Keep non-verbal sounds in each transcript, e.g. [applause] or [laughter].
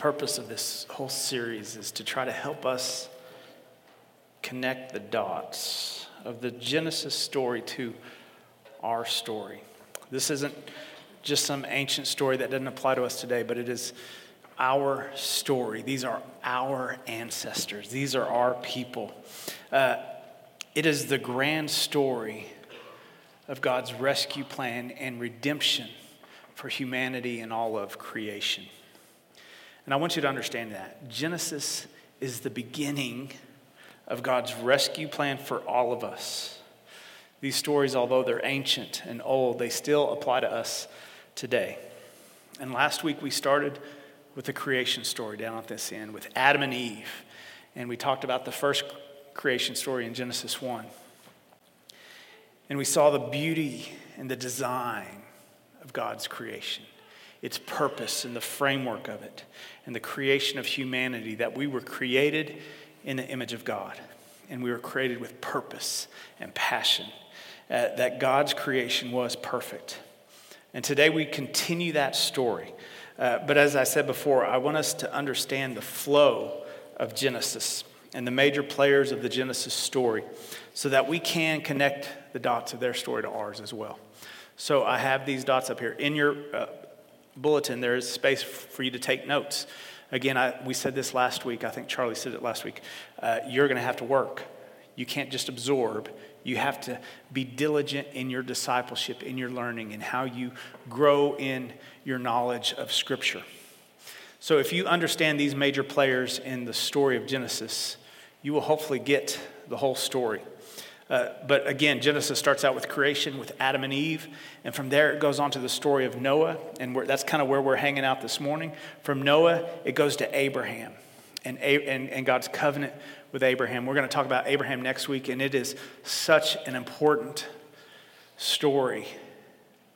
purpose of this whole series is to try to help us connect the dots of the Genesis story to our story. This isn't just some ancient story that doesn't apply to us today, but it is our story. These are our ancestors, these are our people. Uh, it is the grand story of God's rescue plan and redemption for humanity and all of creation. And I want you to understand that. Genesis is the beginning of God's rescue plan for all of us. These stories, although they're ancient and old, they still apply to us today. And last week we started with the creation story down at this end with Adam and Eve. And we talked about the first creation story in Genesis 1. And we saw the beauty and the design of God's creation, its purpose and the framework of it, and the creation of humanity that we were created in the image of God. And we were created with purpose and passion, uh, that God's creation was perfect. And today we continue that story. Uh, but as I said before, I want us to understand the flow of Genesis and the major players of the Genesis story so that we can connect the dots of their story to ours as well. So I have these dots up here. In your uh, bulletin, there is space for you to take notes. Again, I, we said this last week. I think Charlie said it last week. Uh, you're going to have to work. You can't just absorb. You have to be diligent in your discipleship, in your learning, and how you grow in your knowledge of Scripture. So, if you understand these major players in the story of Genesis, you will hopefully get the whole story. Uh, but again, Genesis starts out with creation with Adam and Eve, and from there it goes on to the story of Noah, and that's kind of where we're hanging out this morning. From Noah, it goes to Abraham and, and, and God's covenant with Abraham. We're going to talk about Abraham next week, and it is such an important story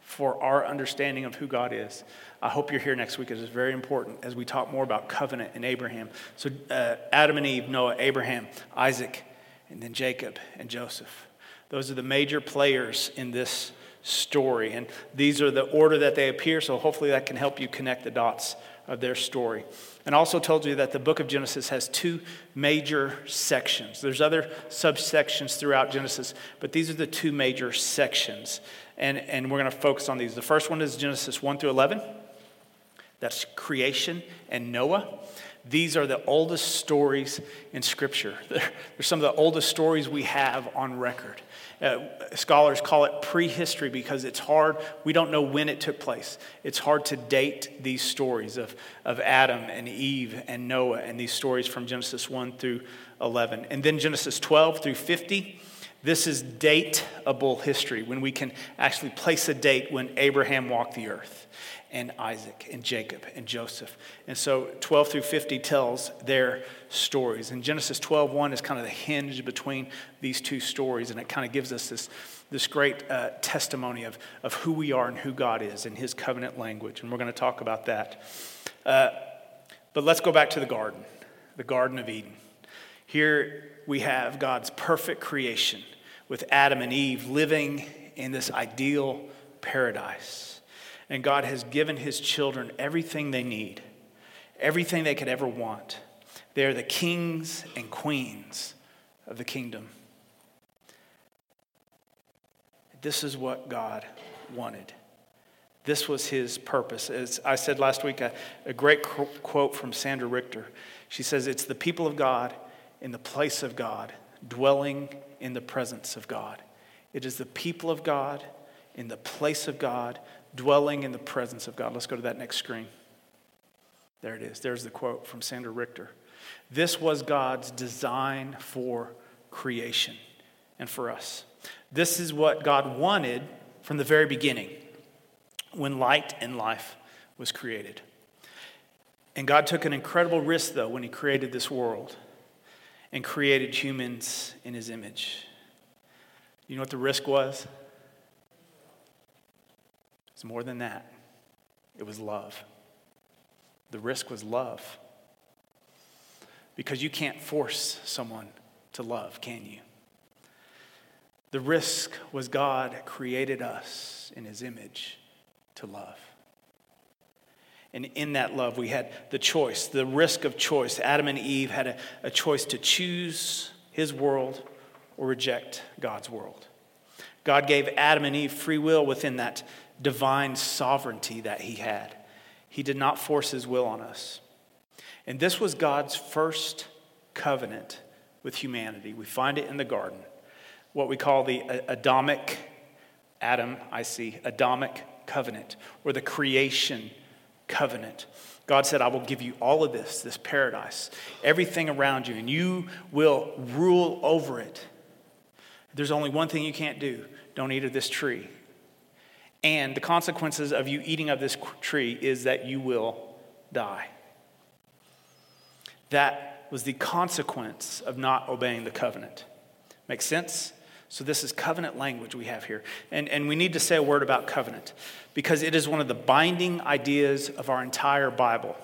for our understanding of who God is. I hope you're here next week. It is very important as we talk more about covenant and Abraham. So, uh, Adam and Eve, Noah, Abraham, Isaac, and then Jacob and Joseph. Those are the major players in this story. And these are the order that they appear, so hopefully that can help you connect the dots of their story. And also told you that the book of Genesis has two major sections. There's other subsections throughout Genesis, but these are the two major sections. And, and we're going to focus on these. The first one is Genesis 1 through 11. That's creation and Noah. These are the oldest stories in Scripture. [laughs] They're, some of the oldest stories we have on record. Uh, scholars call it prehistory because it's hard. We don't know when it took place. It's hard to date these stories of, of Adam and Eve and Noah and these stories from Genesis 1 through 11. And then Genesis 12 through 50. This is dateable history when we can actually place a date when Abraham walked the earth and Isaac and Jacob and Joseph. And so 12 through 50 tells their stories. And Genesis 12, 1 is kind of the hinge between these two stories. And it kind of gives us this, this great uh, testimony of, of who we are and who God is in his covenant language. And we're going to talk about that. Uh, but let's go back to the garden, the Garden of Eden. Here we have God's perfect creation with Adam and Eve living in this ideal paradise. And God has given his children everything they need, everything they could ever want. They are the kings and queens of the kingdom. This is what God wanted. This was his purpose. As I said last week, a, a great quote from Sandra Richter. She says, It's the people of God in the place of God, dwelling in the presence of God. It is the people of God in the place of God, dwelling in the presence of God. Let's go to that next screen. There it is. There's the quote from Sandra Richter. This was God's design for creation and for us. This is what God wanted from the very beginning when light and life was created. And God took an incredible risk, though, when He created this world and created humans in His image. You know what the risk was? It's more than that, it was love. The risk was love. Because you can't force someone to love, can you? The risk was God created us in his image to love. And in that love, we had the choice, the risk of choice. Adam and Eve had a, a choice to choose his world or reject God's world. God gave Adam and Eve free will within that divine sovereignty that he had. He did not force his will on us. And this was God's first covenant with humanity. We find it in the garden, what we call the uh, Adamic, Adam, I see, Adamic covenant, or the creation covenant. God said, I will give you all of this, this paradise, everything around you, and you will rule over it. There's only one thing you can't do don't eat of this tree. And the consequences of you eating of this tree is that you will die. That was the consequence of not obeying the covenant. Make sense? So, this is covenant language we have here. And, and we need to say a word about covenant because it is one of the binding ideas of our entire Bible.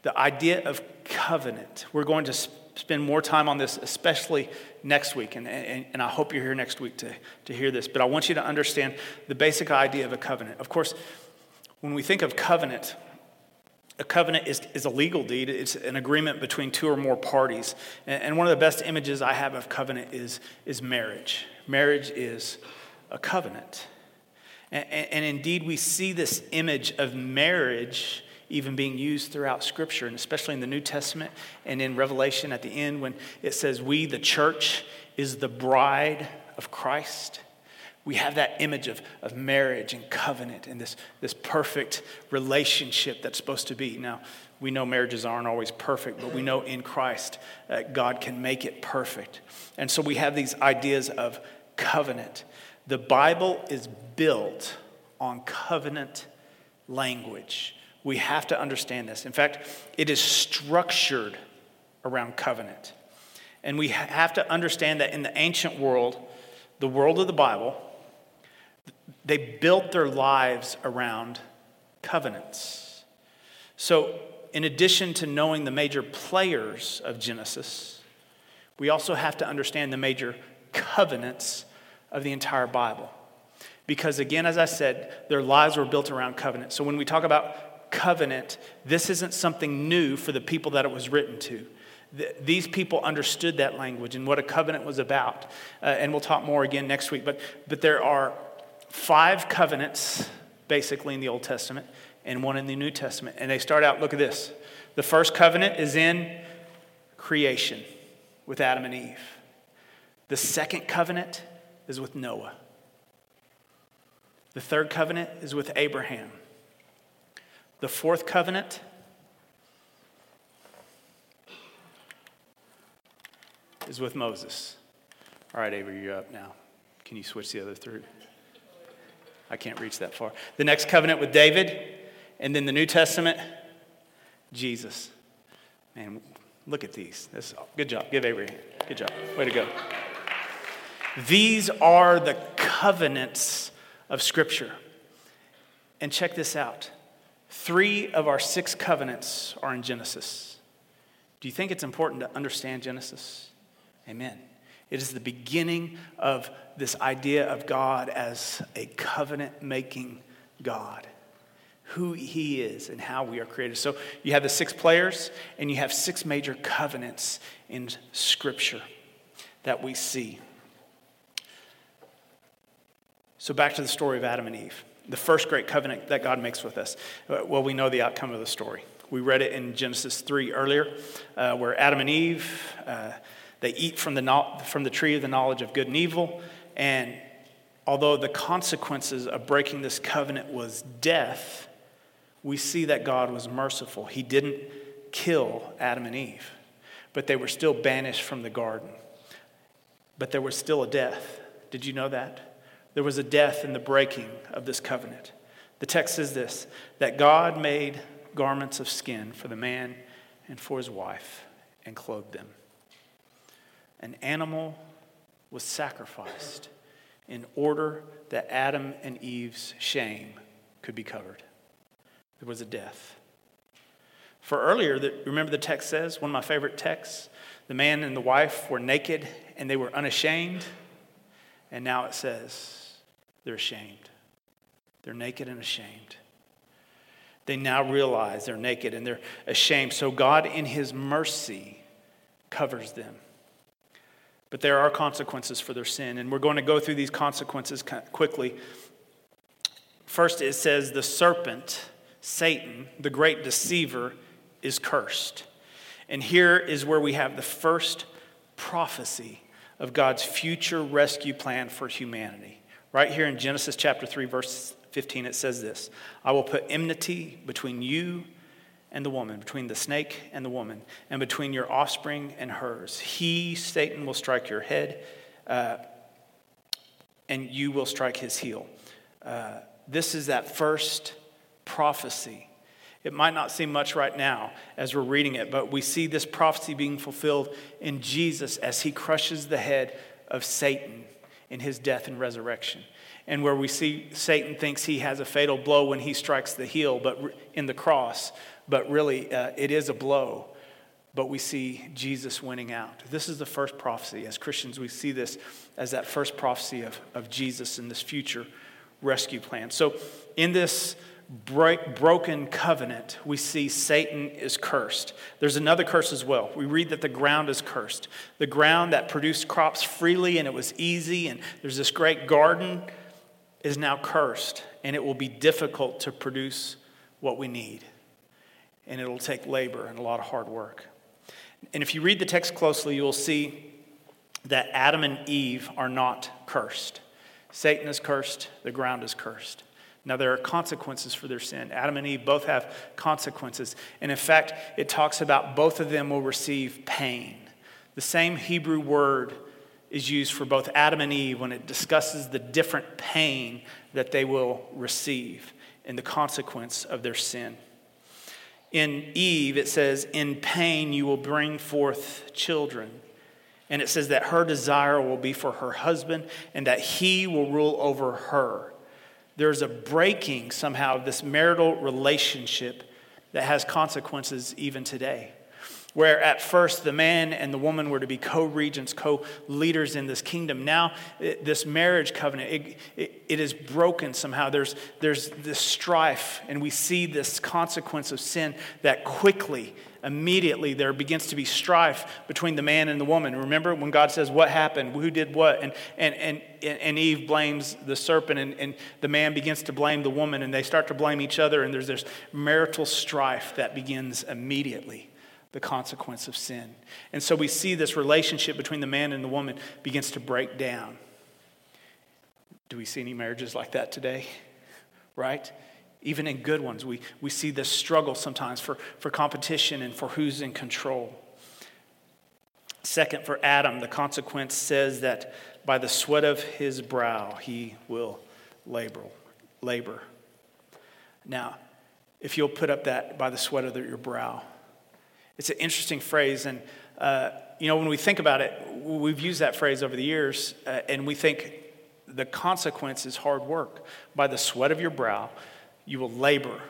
The idea of covenant. We're going to spend more time on this, especially next week. And, and, and I hope you're here next week to, to hear this. But I want you to understand the basic idea of a covenant. Of course, when we think of covenant, a covenant is, is a legal deed, it's an agreement between two or more parties. And, and one of the best images I have of covenant is, is marriage. Marriage is a covenant. And, and, indeed, we see this image of marriage even being used throughout Scripture, and especially in the New Testament and in Revelation at the end when it says, We, the church, is the bride of Christ. We have that image of, of marriage and covenant and this, this perfect relationship that's supposed to be. Now, we know marriages aren't always perfect, but we know in Christ uh, God can make it perfect. And so we have these ideas of covenant. The Bible is built on covenant language. We have to understand this. In fact, it is structured around covenant. And we have to understand that in the ancient world, the world of the Bible, they built their lives around covenants. So, in addition to knowing the major players of Genesis, we also have to understand the major covenants of the entire Bible. Because, again, as I said, their lives were built around covenant. So, when we talk about covenant, this isn't something new for the people that it was written to. These people understood that language and what a covenant was about. Uh, and we'll talk more again next week. But, but there are five covenants, basically, in the Old Testament and one in the New Testament. And they start out look at this. The first covenant is in creation with Adam and Eve, the second covenant is with Noah, the third covenant is with Abraham. The fourth covenant is with Moses. All right, Avery, you're up now. Can you switch the other three? I can't reach that far. The next covenant with David, and then the New Testament, Jesus. Man, look at these. This, good job. Give Avery. Good job. Way to go. These are the covenants of Scripture. And check this out Three of our six covenants are in Genesis. Do you think it's important to understand Genesis? Amen. It is the beginning of this idea of God as a covenant making God, who He is and how we are created. So you have the six players, and you have six major covenants in Scripture that we see. So back to the story of Adam and Eve the first great covenant that God makes with us. Well, we know the outcome of the story. We read it in Genesis 3 earlier, uh, where Adam and Eve, uh, they eat from the, from the tree of the knowledge of good and evil. And although the consequences of breaking this covenant was death, we see that God was merciful. He didn't kill Adam and Eve, but they were still banished from the garden. But there was still a death. Did you know that? There was a death in the breaking of this covenant. The text says this that God made garments of skin for the man and for his wife and clothed them. An animal was sacrificed in order that Adam and Eve's shame could be covered. There was a death. For earlier, remember the text says, one of my favorite texts, the man and the wife were naked and they were unashamed. And now it says, they're ashamed. They're naked and ashamed. they now realize they're naked and they're ashamed. So God, in His mercy, covers them. But there are consequences for their sin, and we're going to go through these consequences quickly. First, it says the serpent, Satan, the great deceiver, is cursed. And here is where we have the first prophecy of God's future rescue plan for humanity. Right here in Genesis chapter 3, verse 15, it says this I will put enmity between you and the woman, between the snake and the woman, and between your offspring and hers. He, Satan, will strike your head, uh, and you will strike his heel. Uh, this is that first prophecy. It might not seem much right now as we're reading it, but we see this prophecy being fulfilled in Jesus as he crushes the head of Satan in his death and resurrection. And where we see Satan thinks he has a fatal blow when he strikes the heel, but in the cross, but really uh, it is a blow. But we see Jesus winning out. This is the first prophecy. As Christians, we see this as that first prophecy of, of Jesus in this future rescue plan. So, in this break, broken covenant, we see Satan is cursed. There's another curse as well. We read that the ground is cursed. The ground that produced crops freely and it was easy, and there's this great garden, is now cursed, and it will be difficult to produce what we need and it'll take labor and a lot of hard work. And if you read the text closely, you'll see that Adam and Eve are not cursed. Satan is cursed, the ground is cursed. Now, there are consequences for their sin. Adam and Eve both have consequences. And in fact, it talks about both of them will receive pain. The same Hebrew word is used for both Adam and Eve when it discusses the different pain that they will receive in the consequence of their sin. In Eve, it says, In pain you will bring forth children. And it says that her desire will be for her husband and that he will rule over her. There's a breaking somehow of this marital relationship that has consequences even today where at first the man and the woman were to be co regents, co leaders in this kingdom. Now, this marriage covenant, it, it, it is broken somehow. There's, there's this strife, and we see this consequence of sin that quickly, immediately, there begins to be strife between the man and the woman. Remember when God says, What happened? Who did what? And, and, and, and Eve blames the serpent, and, and the man begins to blame the woman, and they start to blame each other, and there's this marital strife that begins immediately the consequence of sin. And so we see this relationship between the man and the woman begins to break down. Do we see any marriages like that today? Right? Even in good ones, we, we see this struggle sometimes for, for competition and for who's in control. Second, for Adam, the consequence says that by the sweat of his brow he will labor. labor. Now, if you'll put up that by the sweat of your brow, it's an interesting phrase. And, uh, you know, when we think about it, we've used that phrase over the years, uh, and we think the consequence is hard work. By the sweat of your brow, you will labor.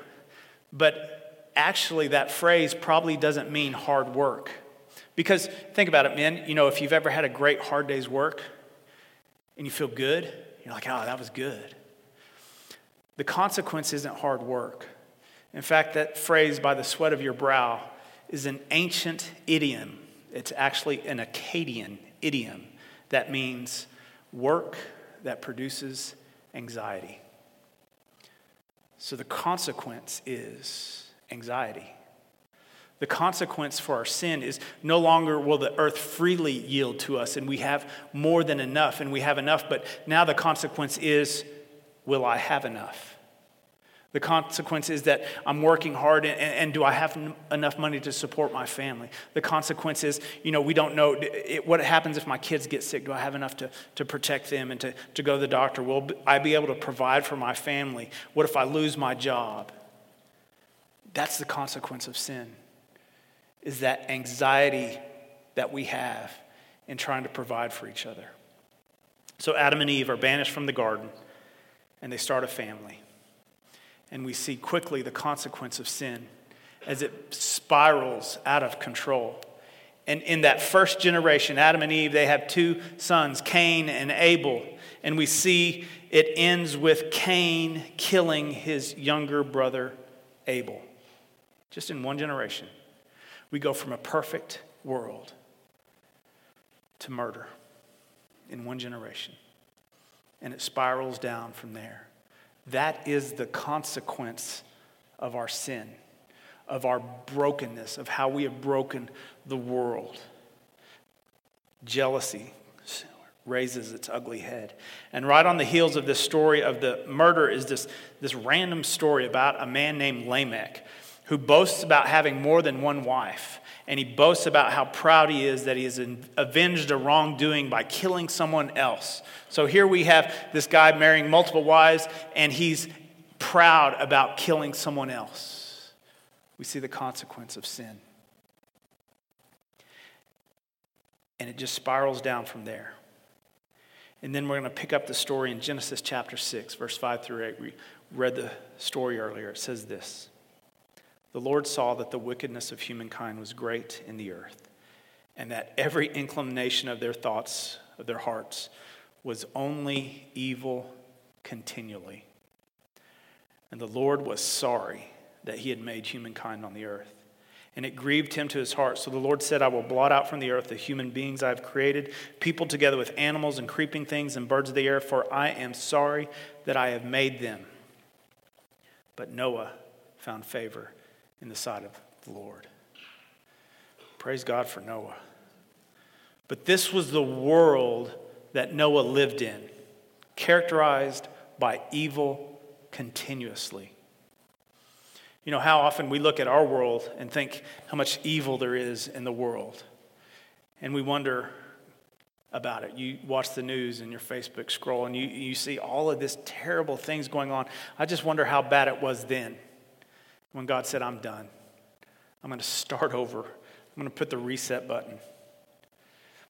But actually, that phrase probably doesn't mean hard work. Because think about it, men. You know, if you've ever had a great hard day's work and you feel good, you're like, oh, that was good. The consequence isn't hard work. In fact, that phrase, by the sweat of your brow, is an ancient idiom. It's actually an Akkadian idiom that means work that produces anxiety. So the consequence is anxiety. The consequence for our sin is no longer will the earth freely yield to us and we have more than enough and we have enough, but now the consequence is will I have enough? The consequence is that I'm working hard and, and do I have n- enough money to support my family? The consequence is, you know, we don't know it, what happens if my kids get sick. Do I have enough to, to protect them and to, to go to the doctor? Will I be able to provide for my family? What if I lose my job? That's the consequence of sin, is that anxiety that we have in trying to provide for each other. So Adam and Eve are banished from the garden and they start a family and we see quickly the consequence of sin as it spirals out of control. And in that first generation, Adam and Eve, they have two sons, Cain and Abel. And we see it ends with Cain killing his younger brother Abel. Just in one generation, we go from a perfect world to murder in one generation. And it spirals down from there. That is the consequence of our sin, of our brokenness, of how we have broken the world. Jealousy raises its ugly head. And right on the heels of this story of the murder is this, this random story about a man named Lamech who boasts about having more than one wife. And he boasts about how proud he is that he has avenged a wrongdoing by killing someone else. So here we have this guy marrying multiple wives, and he's proud about killing someone else. We see the consequence of sin. And it just spirals down from there. And then we're going to pick up the story in Genesis chapter 6, verse 5 through 8. We read the story earlier. It says this The Lord saw that the wickedness of humankind was great in the earth, and that every inclination of their thoughts, of their hearts, was only evil continually. And the Lord was sorry that he had made humankind on the earth and it grieved him to his heart. So the Lord said, I will blot out from the earth the human beings I have created, people together with animals and creeping things and birds of the air, for I am sorry that I have made them. But Noah found favor in the sight of the Lord. Praise God for Noah. But this was the world that Noah lived in, characterized by evil continuously. You know, how often we look at our world and think how much evil there is in the world. And we wonder about it. You watch the news and your Facebook scroll and you, you see all of this terrible things going on. I just wonder how bad it was then when God said, I'm done. I'm going to start over. I'm going to put the reset button.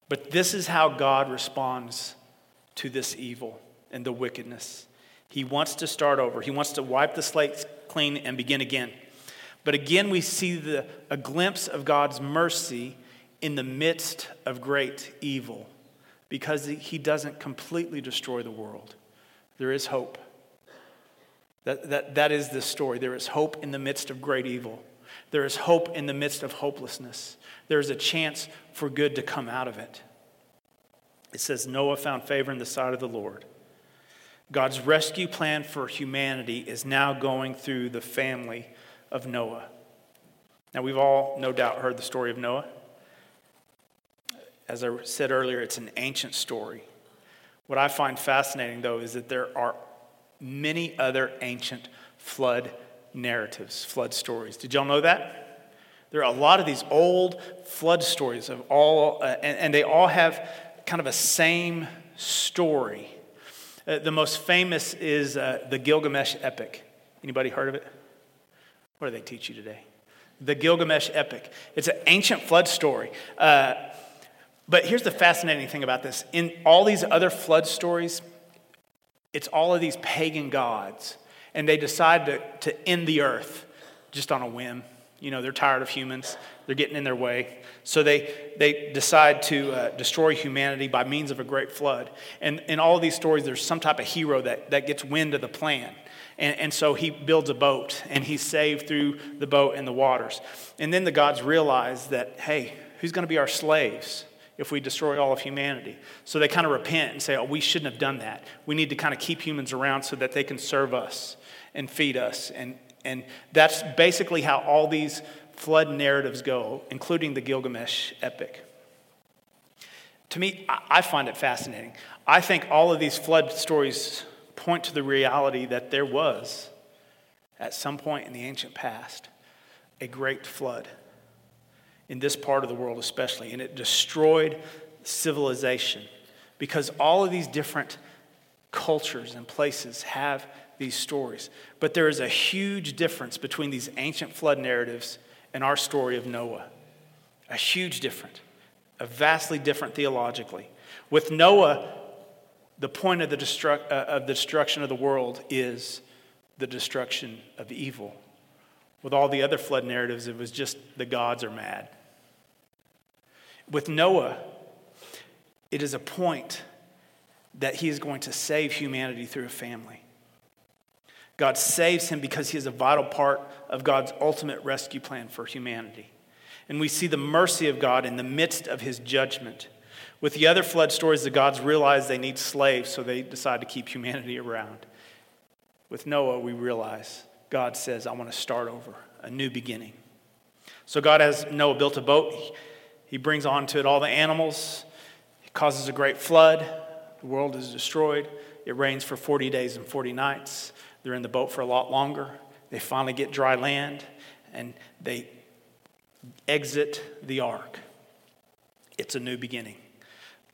But this is how God responds to this evil and the wickedness. He wants to start over. He wants to wipe the slate clean and begin again. But again, we see the, a glimpse of God's mercy in the midst of great evil because he doesn't completely destroy the world. There is hope. That, that, that is the story. There is hope in the midst of great evil. There is hope in the midst of hopelessness. There is a chance for good to come out of it. It says Noah found favor in the sight of the Lord. God's rescue plan for humanity is now going through the family of Noah. Now, we've all no doubt heard the story of Noah. As I said earlier, it's an ancient story. What I find fascinating, though, is that there are many other ancient flood narratives, flood stories. Did y'all know that? There are a lot of these old flood stories of all, uh, and, and they all have kind of a same story. Uh, the most famous is uh, the Gilgamesh epic. Anybody heard of it? What do they teach you today? The Gilgamesh epic. It's an ancient flood story. Uh, but here's the fascinating thing about this in all these other flood stories, it's all of these pagan gods, and they decide to, to end the earth just on a whim. You know, they're tired of humans, they're getting in their way. So they, they decide to uh, destroy humanity by means of a great flood. And in all of these stories, there's some type of hero that, that gets wind of the plan. And, and so he builds a boat and he's saved through the boat and the waters. And then the gods realize that, hey, who's going to be our slaves? If we destroy all of humanity. So they kind of repent and say, oh, we shouldn't have done that. We need to kind of keep humans around so that they can serve us and feed us. And, and that's basically how all these flood narratives go, including the Gilgamesh epic. To me, I find it fascinating. I think all of these flood stories point to the reality that there was, at some point in the ancient past, a great flood in this part of the world, especially, and it destroyed civilization because all of these different cultures and places have these stories. But there is a huge difference between these ancient flood narratives and our story of Noah. A huge difference, a vastly different theologically. With Noah, the point of the, uh, of the destruction of the world is the destruction of evil. With all the other flood narratives, it was just the gods are mad. With Noah, it is a point that he is going to save humanity through a family. God saves him because he is a vital part of God's ultimate rescue plan for humanity. And we see the mercy of God in the midst of his judgment. With the other flood stories, the gods realize they need slaves, so they decide to keep humanity around. With Noah, we realize God says, I want to start over, a new beginning. So God has Noah built a boat. He brings onto it all the animals. He causes a great flood. The world is destroyed. It rains for 40 days and 40 nights. They're in the boat for a lot longer. They finally get dry land and they exit the ark. It's a new beginning.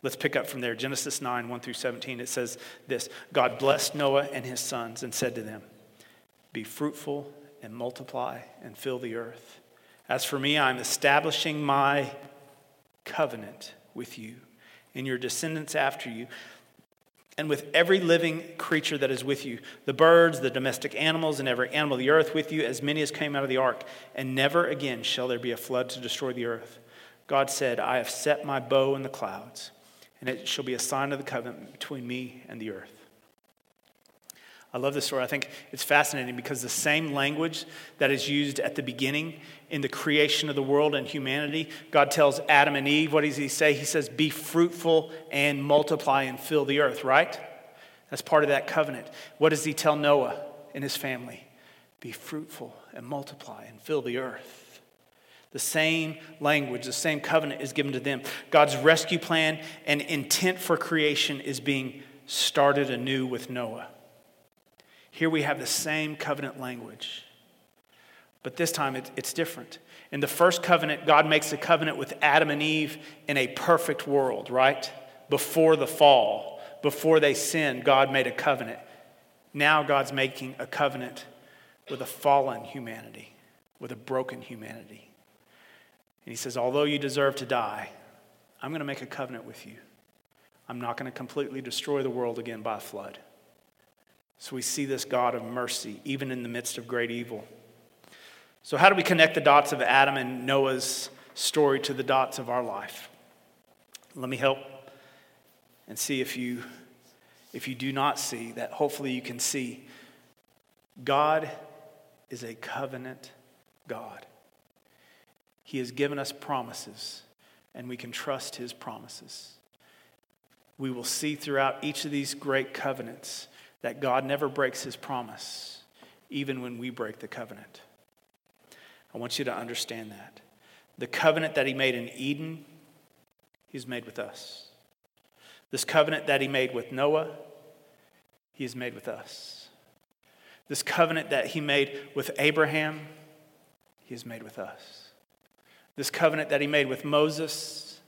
Let's pick up from there. Genesis 9, 1 through 17. It says this God blessed Noah and his sons and said to them, Be fruitful and multiply and fill the earth. As for me, I'm establishing my covenant with you and your descendants after you and with every living creature that is with you the birds, the domestic animals, and every animal of the earth with you, as many as came out of the ark. And never again shall there be a flood to destroy the earth. God said, I have set my bow in the clouds, and it shall be a sign of the covenant between me and the earth. I love this story. I think it's fascinating because the same language that is used at the beginning in the creation of the world and humanity, God tells Adam and Eve, what does he say? He says, Be fruitful and multiply and fill the earth, right? That's part of that covenant. What does he tell Noah and his family? Be fruitful and multiply and fill the earth. The same language, the same covenant is given to them. God's rescue plan and intent for creation is being started anew with Noah. Here we have the same covenant language, but this time it, it's different. In the first covenant, God makes a covenant with Adam and Eve in a perfect world, right? Before the fall, before they sinned, God made a covenant. Now God's making a covenant with a fallen humanity, with a broken humanity. And He says, Although you deserve to die, I'm going to make a covenant with you. I'm not going to completely destroy the world again by flood. So we see this God of mercy, even in the midst of great evil. So, how do we connect the dots of Adam and Noah's story to the dots of our life? Let me help and see if you, if you do not see that, hopefully you can see. God is a covenant God. He has given us promises, and we can trust His promises. We will see throughout each of these great covenants that God never breaks his promise, even when we break the covenant. I want you to understand that. The covenant that he made in Eden, he's made with us. This covenant that he made with Noah, he has made with us. This covenant that he made with Abraham, he has made with us. This covenant that he made with Moses,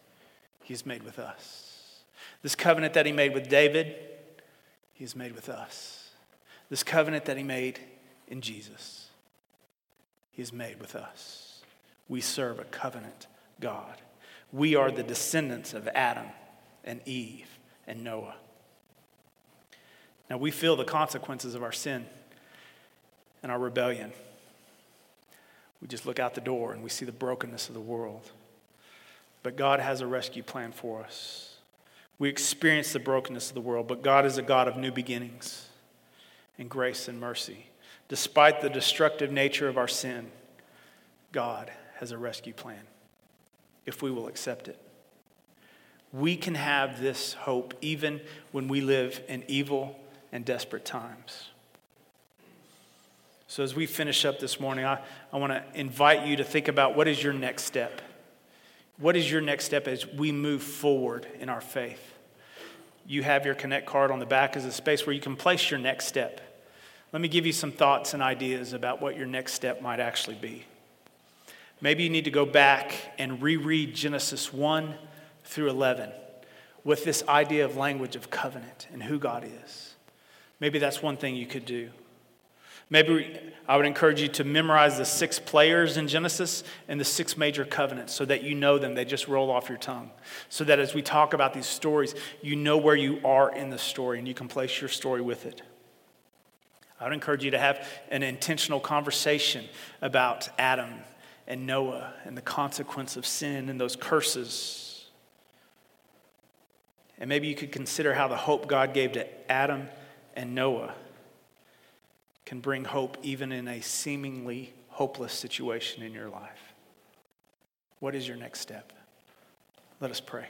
he has made with us. This covenant that he made with David, he has made with us. This covenant that He made in Jesus, He has made with us. We serve a covenant God. We are the descendants of Adam and Eve and Noah. Now we feel the consequences of our sin and our rebellion. We just look out the door and we see the brokenness of the world. But God has a rescue plan for us. We experience the brokenness of the world, but God is a God of new beginnings and grace and mercy. Despite the destructive nature of our sin, God has a rescue plan if we will accept it. We can have this hope even when we live in evil and desperate times. So, as we finish up this morning, I, I want to invite you to think about what is your next step? What is your next step as we move forward in our faith? You have your Connect card on the back as a space where you can place your next step. Let me give you some thoughts and ideas about what your next step might actually be. Maybe you need to go back and reread Genesis 1 through 11 with this idea of language of covenant and who God is. Maybe that's one thing you could do. Maybe I would encourage you to memorize the six players in Genesis and the six major covenants so that you know them. They just roll off your tongue. So that as we talk about these stories, you know where you are in the story and you can place your story with it. I would encourage you to have an intentional conversation about Adam and Noah and the consequence of sin and those curses. And maybe you could consider how the hope God gave to Adam and Noah can bring hope even in a seemingly hopeless situation in your life. What is your next step? Let us pray.